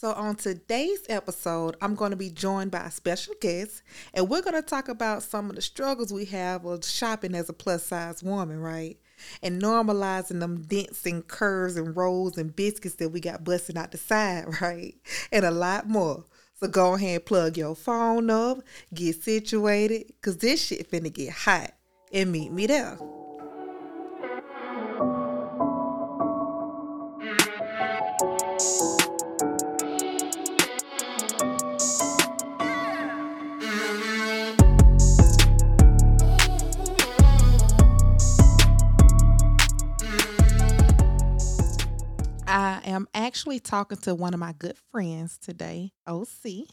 So, on today's episode, I'm going to be joined by a special guest, and we're going to talk about some of the struggles we have with shopping as a plus size woman, right? And normalizing them dents and curves and rolls and biscuits that we got busting out the side, right? And a lot more. So, go ahead and plug your phone up, get situated, because this shit finna get hot, and meet me there. Am actually talking to one of my good friends today, OC.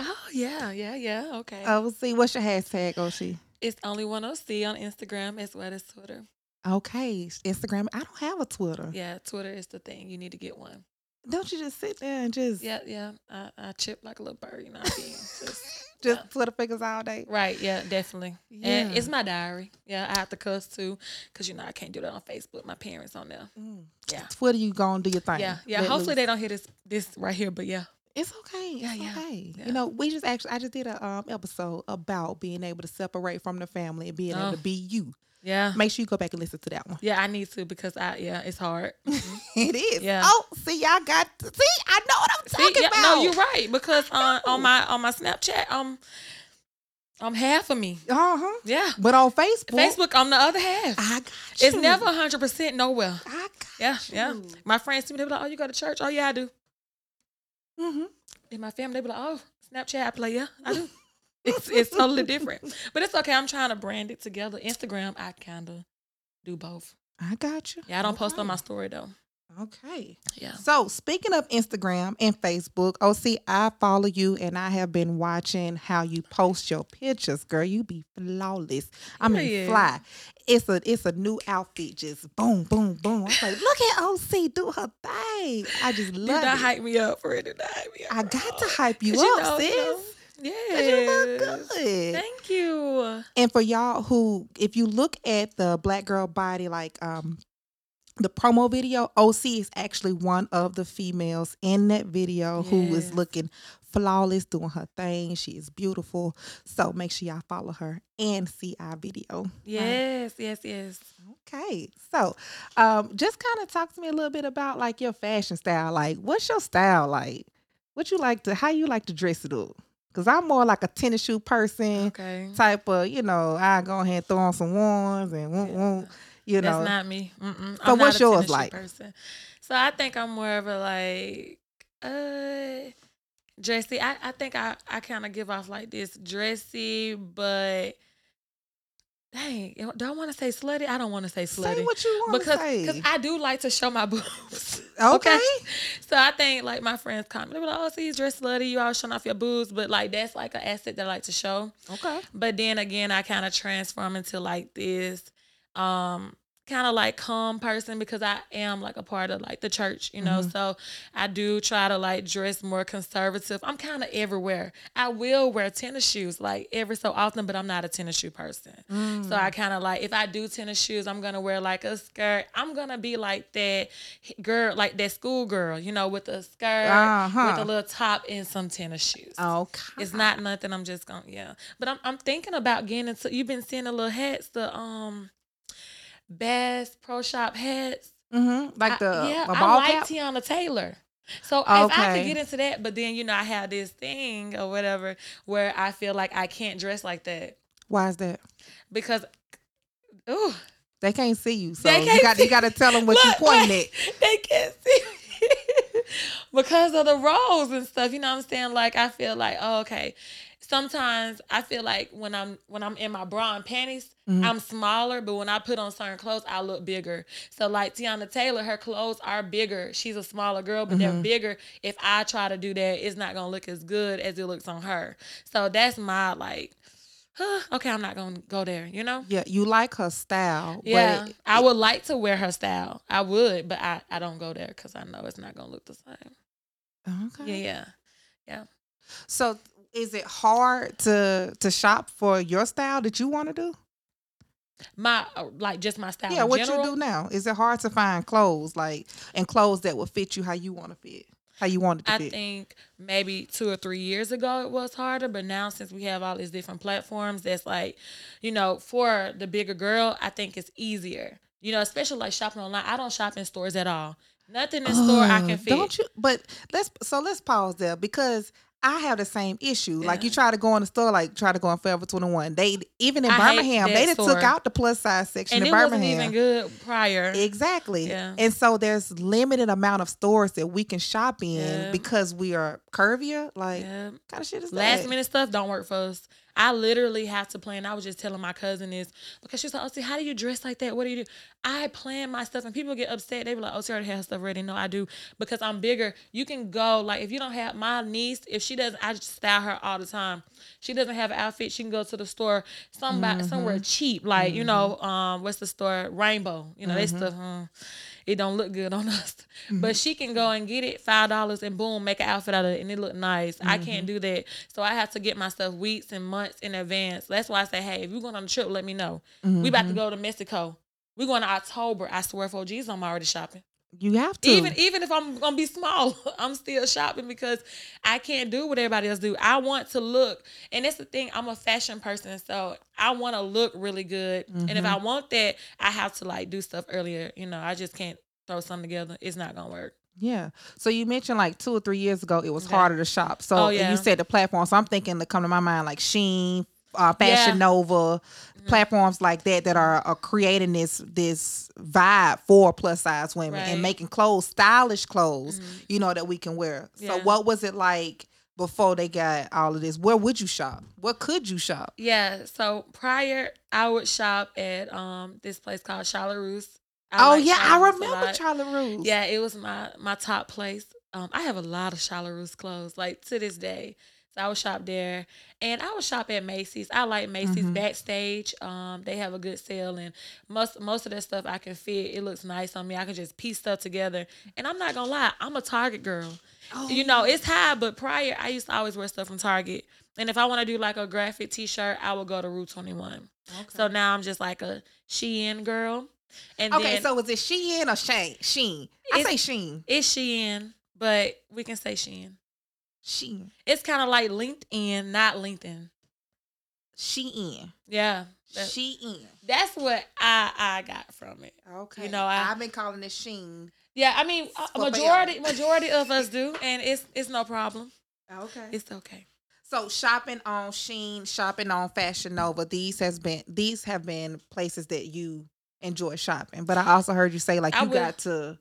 Oh yeah, yeah, yeah. Okay. OC, what's your hashtag, OC? it's only one oh C on Instagram as well as Twitter. Okay, Instagram. I don't have a Twitter. Yeah, Twitter is the thing. You need to get one. Don't you just sit there and just Yeah, yeah. I, I chip like a little bird, you know. I be just just yeah. Twitter figures all day? right. Yeah, definitely. And Yeah. it's my diary. Yeah, I have to cuss too, cause you know I can't do that on Facebook. My parents on there. Mm. Yeah. Twitter, you gonna do your thing. Yeah, yeah. Let Hopefully loose. they don't hear this this right here, but yeah. It's okay. Yeah, it's yeah, okay. yeah. You know, we just actually I just did a um episode about being able to separate from the family and being able Oh. to be you. Yeah. Make sure you go back and listen to that one. Yeah, I need to because I yeah, it's hard. Mhm. It is. Yeah. Oh, see, y'all got see, I know what I'm See, talking yeah, about. no, you're right because on know. on my on my Snapchat, um, I'm half of me. Uh-huh. Yeah. But on Facebook, Facebook, I'm the other half. I got you. It's never 100% nowhere. I got Yeah, yeah. My friends see me, they be like, oh, you go to church? Oh, yeah, I do. Mm-hmm. And my family, they be like, oh, Snapchat, I play, yeah, I do. it's, it's totally different. But it's okay. I'm trying to brand it together. Instagram, I kind of do both. I got you. Yeah, I don't post on my story, though. Okay. Yeah. So speaking of Instagram and Facebook, OC, I follow you and I have been watching how you post your pictures, girl. You be flawless. I mean Period. fly. It's a it's a new outfit, just boom, boom, boom. I'm like, look at OC do her thing. I just love not it. hype me up for it. Not hype me up. I got to hype you up, know, sis. you know, 'Cause you good. Thank you. And for y'all who, if you look at the black girl body, like um the promo video, OC is actually one of the females in that video who is looking flawless, doing her thing. She is beautiful. So make sure y'all follow her and see our video. Yes, yes, yes. Okay. So um just kind of talk to me a little bit about like your fashion style. Like what's your style like? What you like to how you like to dress it up? Cause I'm more like a tennis shoe person Okay. type of, you know, I go ahead and throw on some ones and Yeah. You That's not me. Mm-mm. So what's yours like? Person. So I think I'm more of a like uh dressy. I, I think I, I kind of give off like this dressy, but dang, do I want to say slutty? I don't want to say slutty. say what you want because to say. cause I do like to show my boobs. okay. So I think like my friends comment, they be like, "Oh, see, you dress slutty. You all showing off your boobs," but like that's like an asset that I like to show. Okay. But then again, I kind of transform into like this, um, kind of like calm person because I am like a part of like the church, you know. Mhm. So I do try to like dress more conservative. I'm kind of everywhere. I will wear tennis shoes like every so often, but I'm not a tennis shoe person. Mm. So I kind of like if I do tennis shoes, I'm gonna wear like a skirt. I'm gonna be like that girl, like that school girl, you know, with a skirt, Uh-huh. with a little top and some tennis shoes. Okay. It's not nothing. I'm just gonna yeah. But I'm I'm thinking about getting into. You've been seeing the little hats, the um, Bass Pro Shop hats. Mm-hmm. Like I- the yeah, a I like cap. Teyana Taylor. So if I could get into that, but then you know I have this thing or whatever where I feel like I can't dress like that Why is that? because, ooh, They can't see you, so you got you got to tell them what you pointing look, at. They can't see me. because of the rolls and stuff. You know what I'm saying? Like I feel like, oh, okay. Sometimes I feel like when I'm when I'm in my bra and panties, Mhm. I'm smaller, but when I put on certain clothes, I look bigger. So like Teyana Taylor, her clothes are bigger. She's a smaller girl, but they're Mhm. bigger. If I try to do that, it's not gonna look as good as it looks on her. So that's my like, okay, I'm not gonna go there. You know? Yeah, you like her style. Yeah, But I would like to wear her style. I would, but I, I don't go there because I know it's not gonna look the same. okay. Yeah, Yeah, yeah. So is it hard to to shop for your style that you want to do? My uh, like just my style. yeah, what general. you do now? Is it hard to find clothes like and clothes that will fit you how you want to fit? how you want it to I be. think maybe two or three years ago it was harder, but now since we have all these different platforms, that's like, you know, for the bigger girl, I think it's easier. You know, especially like shopping online. I don't shop in stores at all. Nothing in store I can fit. Don't you? But let's so let's pause there because I have the same issue. Like you try to go in the store, like try to go in Forever Twenty One. They even in I Birmingham, they took out the plus size section and in it wasn't Birmingham. even good prior. Exactly. Yeah. And so there's limited amount of stores that we can shop in Yeah. because we are curvier. Like Yeah. kind of shit is Last that? minute stuff don't work for us. I literally have to plan. I was just telling my cousin this because she's like, "Oh, see, how do you dress like that? What do you do?" I plan my stuff, and people get upset. They be like, "Oh, she already has stuff ready." No, I do because I'm bigger. You can go like if you don't have my niece, if she doesn't, I just style her all the time. She doesn't have an outfit. She can go to the store, somebody somewhere cheap, like you know, um, what's the store? Rainbow. You know, they stuff. Hmm, it don't look good on us, mm-hmm. but she can go and get it five dollars and boom, make an outfit out of it, and it look nice. I can't mm-hmm. do that, so I have to get myself weeks and months in advance. That's why I say, hey, if you're going on a trip, let me know. We about to mm-hmm. go to Mexico. We going to October. I swear for Jesus, I'm already shopping. You have to. Even even if I'm gonna be small, I'm still shopping because I can't do what everybody else do. I want to look, and that's the thing. I'm a fashion person, so I want to look really good. And if I mm-hmm. want that, I have to like do stuff earlier. You know, I just can't throw something together. It's not gonna work. Yeah. So you mentioned like two or three years ago, it was Okay. harder to shop. So Oh, yeah. you said the platform. So I'm thinking to come to my mind like Sheen, uh, Fashion Yeah. Mm-hmm. Nova, platforms like that that are, are creating this this vibe for plus size women Right. Mm-hmm. and making clothes, stylish clothes, you know, that we can wear. So what was it like before they got all of this? Where would you shop? What could you shop? Yeah. So prior, I would shop at um this place called Charlotte Russe. oh yeah, I Charlotte Russe a remember Russe. Yeah, it was my my top place. Um, I have a lot of Charlotte Russe clothes, like to this day. So I would shop there, and I would shop at Macy's. I like Macy's Mhm. backstage. Um, they have a good sale, and most most of that stuff I can fit. It looks nice on me. I can just piece stuff together. And I'm not gonna lie, I'm a Target girl. Oh. You know, it's high, but prior I used to always wear stuff from Target. And if I want to do like a graphic T-shirt, I would go to Rue 21. Okay. So now I'm just like a Shein girl. And Okay, then so was it Shein or Shane? Sheen. I say Sheen. it's Shein, but we can say Shein. Sheen. It's kind of like LinkedIn, not LinkedIn. Shein. Yeah, that- Shein. that's what I I got from it. Okay. You know, I- have been calling it Sheen. Yeah, I mean, a For majority majority of us do, and it's it's no problem. Okay. It's okay. so shopping on Sheen, shopping on Fashion Nova, these has been these have been places that you enjoy shopping. But I also heard you say like I you got to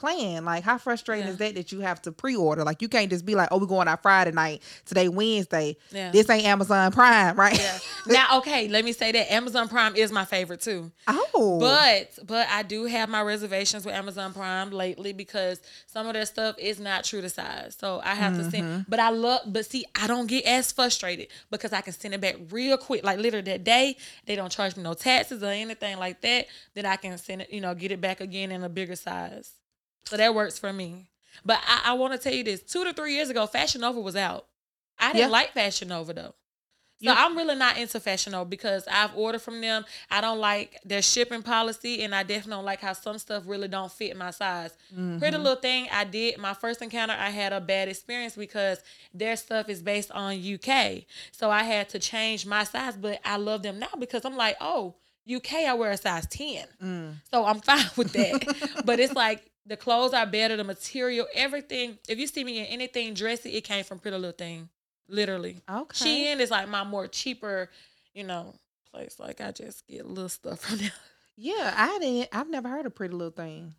plan. Like how frustrating Yeah. is that that you have to pre-order? Like you can't just be like, oh, we're going out Friday night. Today Wednesday. Yeah. This ain't Amazon Prime, right? yeah. Now, okay, let me say that Amazon Prime is my favorite too. oh. But but I do have my reservations with Amazon Prime lately because some of their stuff is not true to size. So I have to Mm-hmm. send. But I love. But see, I don't get as frustrated because I can send it back real quick. Like literally that day, they don't charge me no taxes or anything like that. Then I can send it. You know, get it back again in a bigger size. So that works for me. But I, I want to tell you this: two to three years ago, Fashion Nova was out. I didn't Yeah. like Fashion Nova though. So Yeah. I'm really not into Fashion Nova because I've ordered from them. I don't like their shipping policy, and I definitely don't like how some stuff really don't fit my size. Pretty little thing I did my first encounter. I had a bad experience because their stuff is based on UK, so I had to change my size. But I love them now because I'm like, oh, UK, I wear a size ten, Mm. so I'm fine with that. but it's like the clothes are better, the material, everything. If you see me in anything dressy, it came from Pretty Little Thing, literally. Okay. Shein is like my more cheaper, you know, place. Like I just get little stuff from there. Yeah, I didn't. I've never heard of Pretty Little Thing.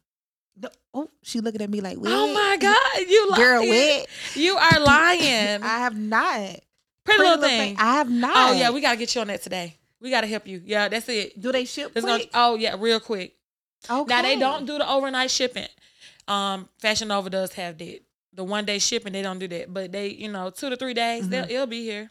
The- oh, she looking at me like, Oh my God, you lying. girl, wet. You are lying. I have not. Pretty, little thing. I have not. Oh yeah, we gotta get you on that today. We gotta help you. Yeah, that's it. do they ship gonna, quick? oh yeah, real quick. okay. Now they don't do the overnight shipping. Um, Fashion Nova does have that. The one day shipping, they don't do that. But they, you know, two to three days, they'll it'll be here,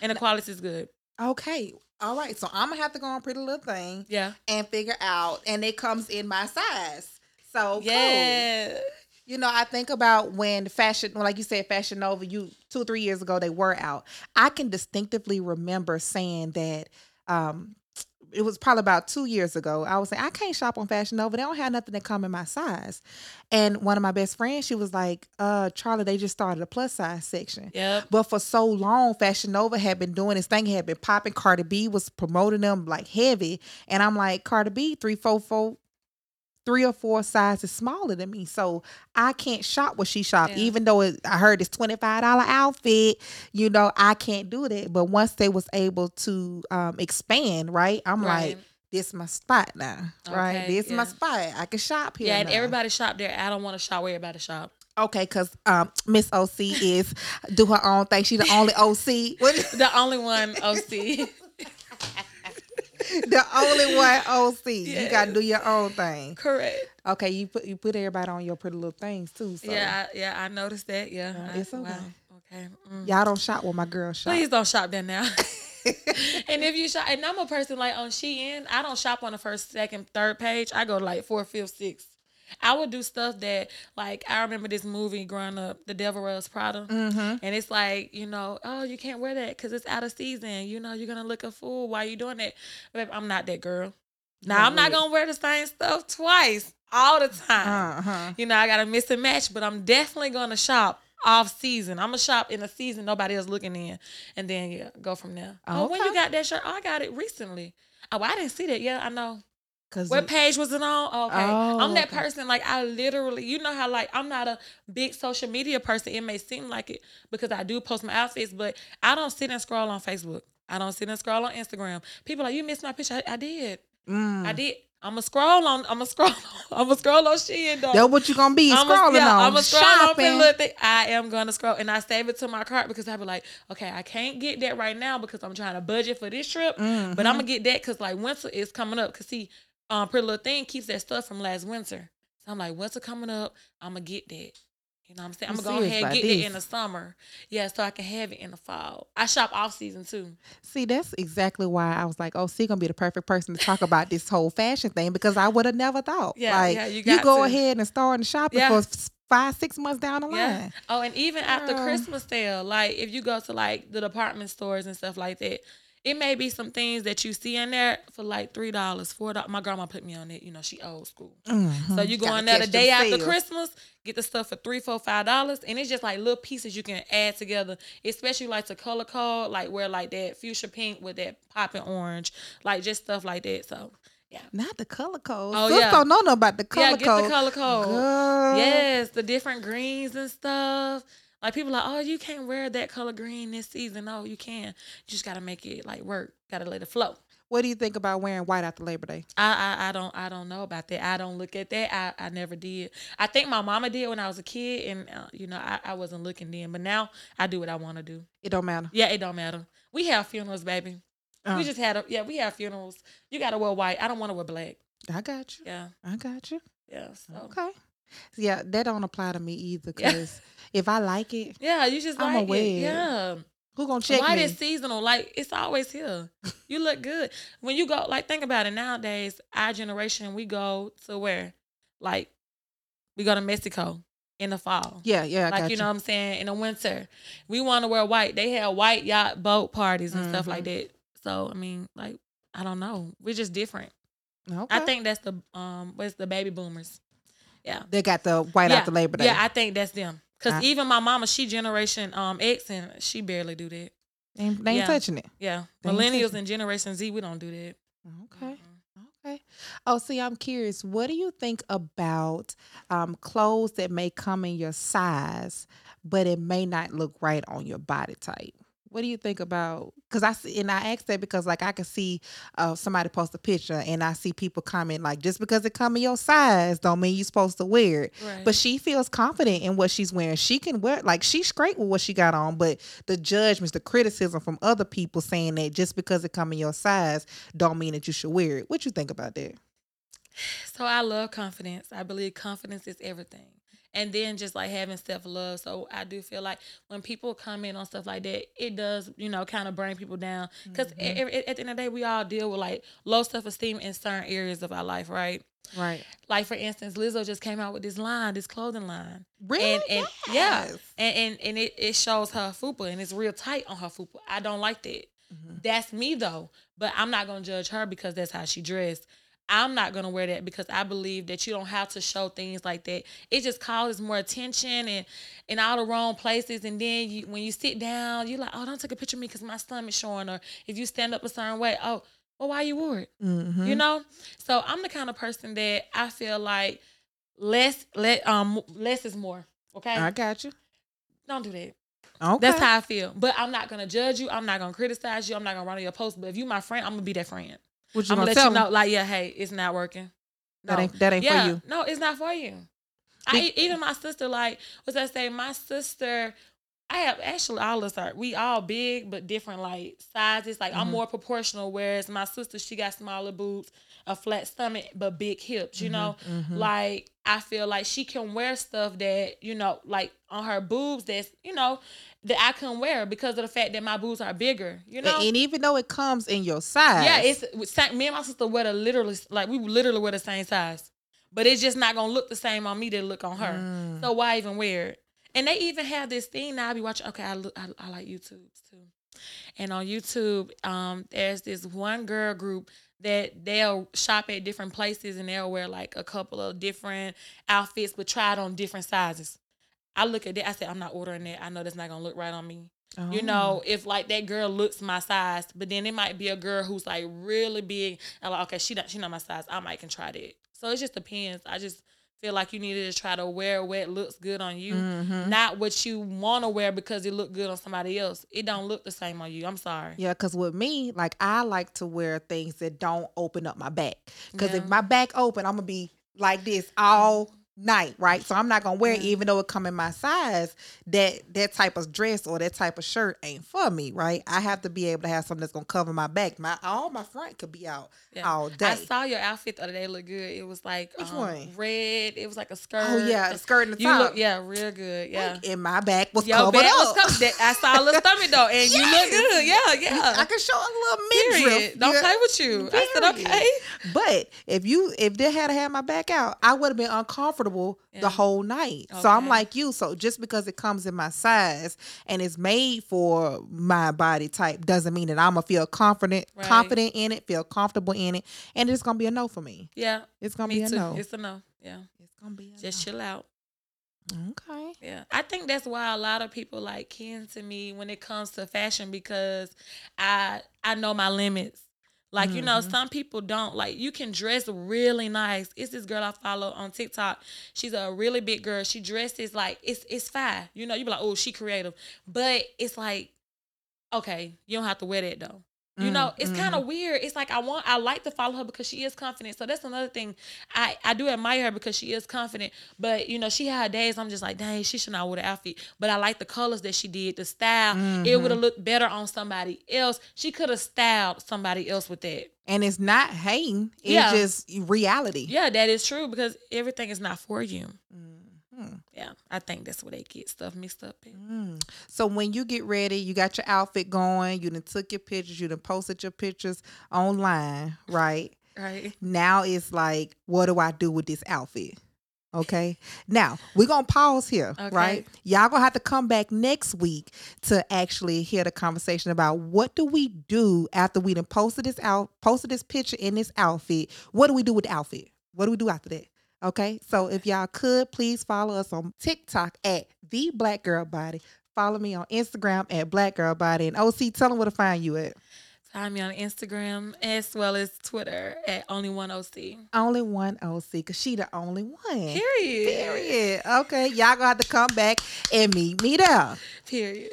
and the quality is good. Okay. All right. So I'm gonna have to go on Pretty Little Thing Yeah. and figure out, and it comes in my size. So cool. Yeah. You know, I think about when fashion, well, like you said, Fashion Nova, you two or three years ago, they were out. I can distinctively remember saying that um, it was probably about two years ago. I was like, I can't shop on Fashion Nova. They don't have nothing that come in my size. And one of my best friends, she was like, uh, Charlie, they just started a plus size section. Yeah. But for so long, Fashion Nova had been doing this thing, had been popping. Cardi B was promoting them like heavy. And I'm like, Cardi B, three, four, four, three or four sizes smaller than me. So I can't shop what she shop. Yeah. Even though it, I heard it's $25 outfit, you know, I can't do that. But once they was able to um, expand, right? I'm Right. like, this my spot now, right? Okay, This my spot. I can shop here. Yeah, and now. everybody shop there. I don't want to shop where everybody shop. Okay, because um, Miss OC is do her own thing. She the only OC. The only one OC. the only one OC. You gotta do your own thing. Correct. Okay, you put you put everybody on your pretty little things too. So Yeah, I, yeah, I noticed that. Yeah, I- it's okay. wow, Okay. mm. y'all don't shop where my girl shop. Please don't shop there now. and if you shop, and I'm a person like on Shein, I don't shop on the first, second, third page. I go to like fourth, fifth, sixth. I would do stuff that, like, I remember this movie growing up, The Devil Wears Prada. Mm-hmm. And it's like, you know, oh, you can't wear that because it's out of season. You know, you're going to look a fool. Why you doing that? Babe, I'm not that girl. Now, I'm not going to wear the same stuff twice all the time. Uh-huh. You know, I got to miss and match, but I'm definitely going to shop off season. I'm going to shop in a season nobody else looking in. And then, yeah, go from there. Oh, when you got that shirt? Oh, I got it recently. Oh, I didn't see that. Yeah, I know. Cause What page was it on? Oh, okay. Oh, I'm that okay. person. Like I literally, you know how like I'm not a big social media person. It may seem like it because I do post my outfits, but I don't sit and scroll on Facebook. I don't sit and scroll on Instagram. People like you missed my picture. I, I did. mm. I did. I'm gonna scroll on. I'm gonna scroll. I'm gonna scroll on Shein though. That's what you gonna be I'm scrolling on. I'm gonna scroll shopping. look. Thing. I am gonna scroll, and I save it to my cart because I be like, okay, I can't get that right now because I'm trying to budget for this trip, but I'm gonna get that because like winter is coming up. Cause see, um, Pretty Little Thing keeps that stuff from last winter, so I'm like, winter coming up, I'm gonna get that. You know what I'm saying? I'm gonna go ahead and get it in the summer. Yeah, so I can have it in the fall. I shop off season too. See, that's exactly why I was like, "Oh, C gonna be the perfect person to talk about this whole fashion thing," because I would have never thought. Yeah, like, yeah, you you, go to. ahead and start shopping Yeah. for five, six months down the line. Yeah. Oh, and even after. Christmas sale, like if you go to like the department stores and stuff like that, it may be some things that you see in there for like three dollars, four dollars. My grandma put me on it. You know, she old school. Mhm. So you go in there the day after sales. Christmas, get the stuff for three, four, five dollars, and it's just like little pieces you can add together. Especially like the color code, like where like that fuchsia pink with that popping orange, like just stuff like that. So yeah, Not the color code. Oh, Sis yeah. don't know about the color code. yeah, get code. the color code. Girl. Yes, the different greens and stuff. Like people like, oh, you can't wear that color green this season. No, you can. You just gotta make it like work. Gotta let it flow. What do you think about wearing white after Labor Day? I, I I don't I don't know about that. I don't look at that. I, I never did. I think my mama did when I was a kid, and uh, you know I, I wasn't looking then. But now I do what I want to do. It don't matter. Yeah, it don't matter. We have funerals, baby. Uh, We just had a yeah. We have funerals. You gotta wear white. I don't want to wear black. I got you. Yeah, I got you. yeah. So Okay. Yeah, that don't apply to me either. Yeah. Cause if I like it, yeah, you just I'ma like wear it. Yeah. who gonna check Why me? is seasonal. Like it's always here. You look good when you go. Like think about it. Nowadays, our generation, we go to where, like, we go to Mexico in the fall. yeah, yeah. Like got you know what I'm saying. In the winter, we want to wear white. They have white yacht boat parties and stuff like Mm-hmm. that. So I mean, like I don't know. We're just different. Okay. I think that's the um, what's the baby boomers. Yeah. they got the white yeah. after Labor Day. Yeah, I think that's them. Cause even my mama, she generation um X and she barely do that. they ain't, they ain't yeah. touching it. Yeah, They millennials and Generation Z, we don't do that. Okay. Mhm. Okay. Oh, see, I'm curious. What do you think about um, clothes that may come in your size, but it may not look right on your body type? What do you think about? Because I see, and I ask that because like I can see uh, somebody post a picture, and I see people comment like, just because it come in your size, don't mean you're supposed to wear it. Right. But she feels confident in what she's wearing. She can wear like she's great with what she got on, but the judgments, the criticism from other people saying that just because it come in your size don't mean that you should wear it. What you think about that? so I love confidence. I believe confidence is everything. And then just like having self love. So I do feel like when people comment on stuff like that, it does, you know, kind of bring people down. Because Mm-hmm. at the end of the day, we all deal with like low self esteem in certain areas of our life, right? Right. Like for instance, Lizzo just came out with this line, this clothing line. Really? And and yeah. And and, and it, it shows her fupa and it's real tight on her fupa. I don't like that. Mhm. That's me though. but I'm not gonna judge her because that's how she dressed. I'm not gonna wear that because I believe that you don't have to show things like that. It just causes more attention and in all the wrong places. And then you, when you sit down, you're like, oh, don't take a picture of me because my stomach's showing. Or if you stand up a certain way, oh, well, why you wore it? Mm-hmm. You know. So I'm the kind of person that I feel like less let um less is more. Okay, I got you. don't do that. Okay. That's how I feel. But I'm not gonna judge you. I'm not gonna criticize you. I'm not gonna run on your post. But if you my friend, I'm gonna be that friend. I'm gonna let tell you know, like, yeah, hey, it's not working. That ain't that ain't yeah, for you. no, it's not for you. I even my sister, like, was that say? My sister, I have actually all of us are we all big but different like sizes. Like I'm Mhm. more proportional, whereas my sister she got smaller boobs, a flat stomach but big hips. You know, Mhm. like I feel like she can wear stuff that you know, like on her boobs that's you know that I couldn't wear because of the fact that my boobs are bigger. You know, and, and even though it comes in your size, yeah, it's me and my sister wear the literally like we literally wear the same size, but it's just not gonna look the same on me that look on her. Mm. So why even wear it? And they even have this thing now. I be watching. Okay, I look. I, I like YouTube's too. And on YouTube, um, there's this one girl group that they'll shop at different places and they'll wear like a couple of different outfits, but try it on different sizes. I look at that. I said, I'm not ordering that. I know that's not gonna look right on me. You Oh. know, if like that girl looks my size, but then it might be a girl who's like really big and like, okay, she not she not my size. I might can try that. So it just depends. I just feel like you needed to try to wear what looks good on you, Mhm. not what you want to wear because it looked good on somebody else. It don't look the same on you. I'm sorry. Yeah, because with me, like I like to wear things that don't open up my back. Because Yeah. if my back open, I'm gonna be like this all night, right? So I'm not gonna wear it, even though it come in my size. That that type of dress or that type of shirt ain't for me, right? I have to be able to have something that's gonna cover my back. My all my front could be out Yeah. all day. I saw your outfit the other day. Look good. It was like Which um, one? red. It was like a skirt. oh yeah, the skirt and the You top. look yeah, real good. Yeah. And my back was Your covered back up. was covered. I saw a little stomach though, and you look good. Yeah, yeah. I can show a little midriff. Period. Don't Yeah. play with you. I said okay. But if you if they had had my back out, I would have been uncomfortable Yeah. the whole night. So I'm like you. So just because it comes in my size and it's made for my body type doesn't mean that I'm gonna feel confident Right. confident in it, feel comfortable in it, and it's gonna be a no for me. Yeah, It's gonna me be a too. no. It's a no. Yeah, It's gonna be a just no. chill out. Okay. Yeah, I think that's why a lot of people like kin to me when it comes to fashion because I I know my limits. Like you know, Mhm. some people don't like. You can dress really nice. It's this girl I follow on TikTok. She's a really big girl. She dresses like it's it's fine. You know, you be like, oh, she creative, but it's like, okay, you don't have to wear that though. You know, it's kind mhm. of weird. It's like I want, I like to follow her because she is confident. So that's another thing. I I do admire her because she is confident. But you know, she had days I'm just like, dang, she should not wear the outfit. But I like the colors that she did, the style. It Mm-hmm. would have looked better on somebody else. She could have styled somebody else with that. And it's not hating. It's Yeah. just reality. Yeah, that is true because everything is not for you. Mhm. Yeah, I think that's where they get stuff mixed up. In. Mm. So when you get ready, you got your outfit going, you done took your pictures, you done posted your pictures online, right? Right. Now it's like, what do I do with this outfit? Okay. Now we're gonna pause here, Okay. right? Y'all gonna have to come back next week to actually hear the conversation about what do we do after we done posted this out, posted this picture in this outfit. What do we do with the outfit? What do we do after that? Okay. So if y'all could please follow us on TikTok at the Black Girl Body. Follow me on Instagram at Black Girl Body. And OC, tell them where to find you at. Find me on Instagram as well as Twitter at only one OC. Only one OC, because she the only one. Period. Period. Okay. Y'all gonna have to come back and meet me there. Period.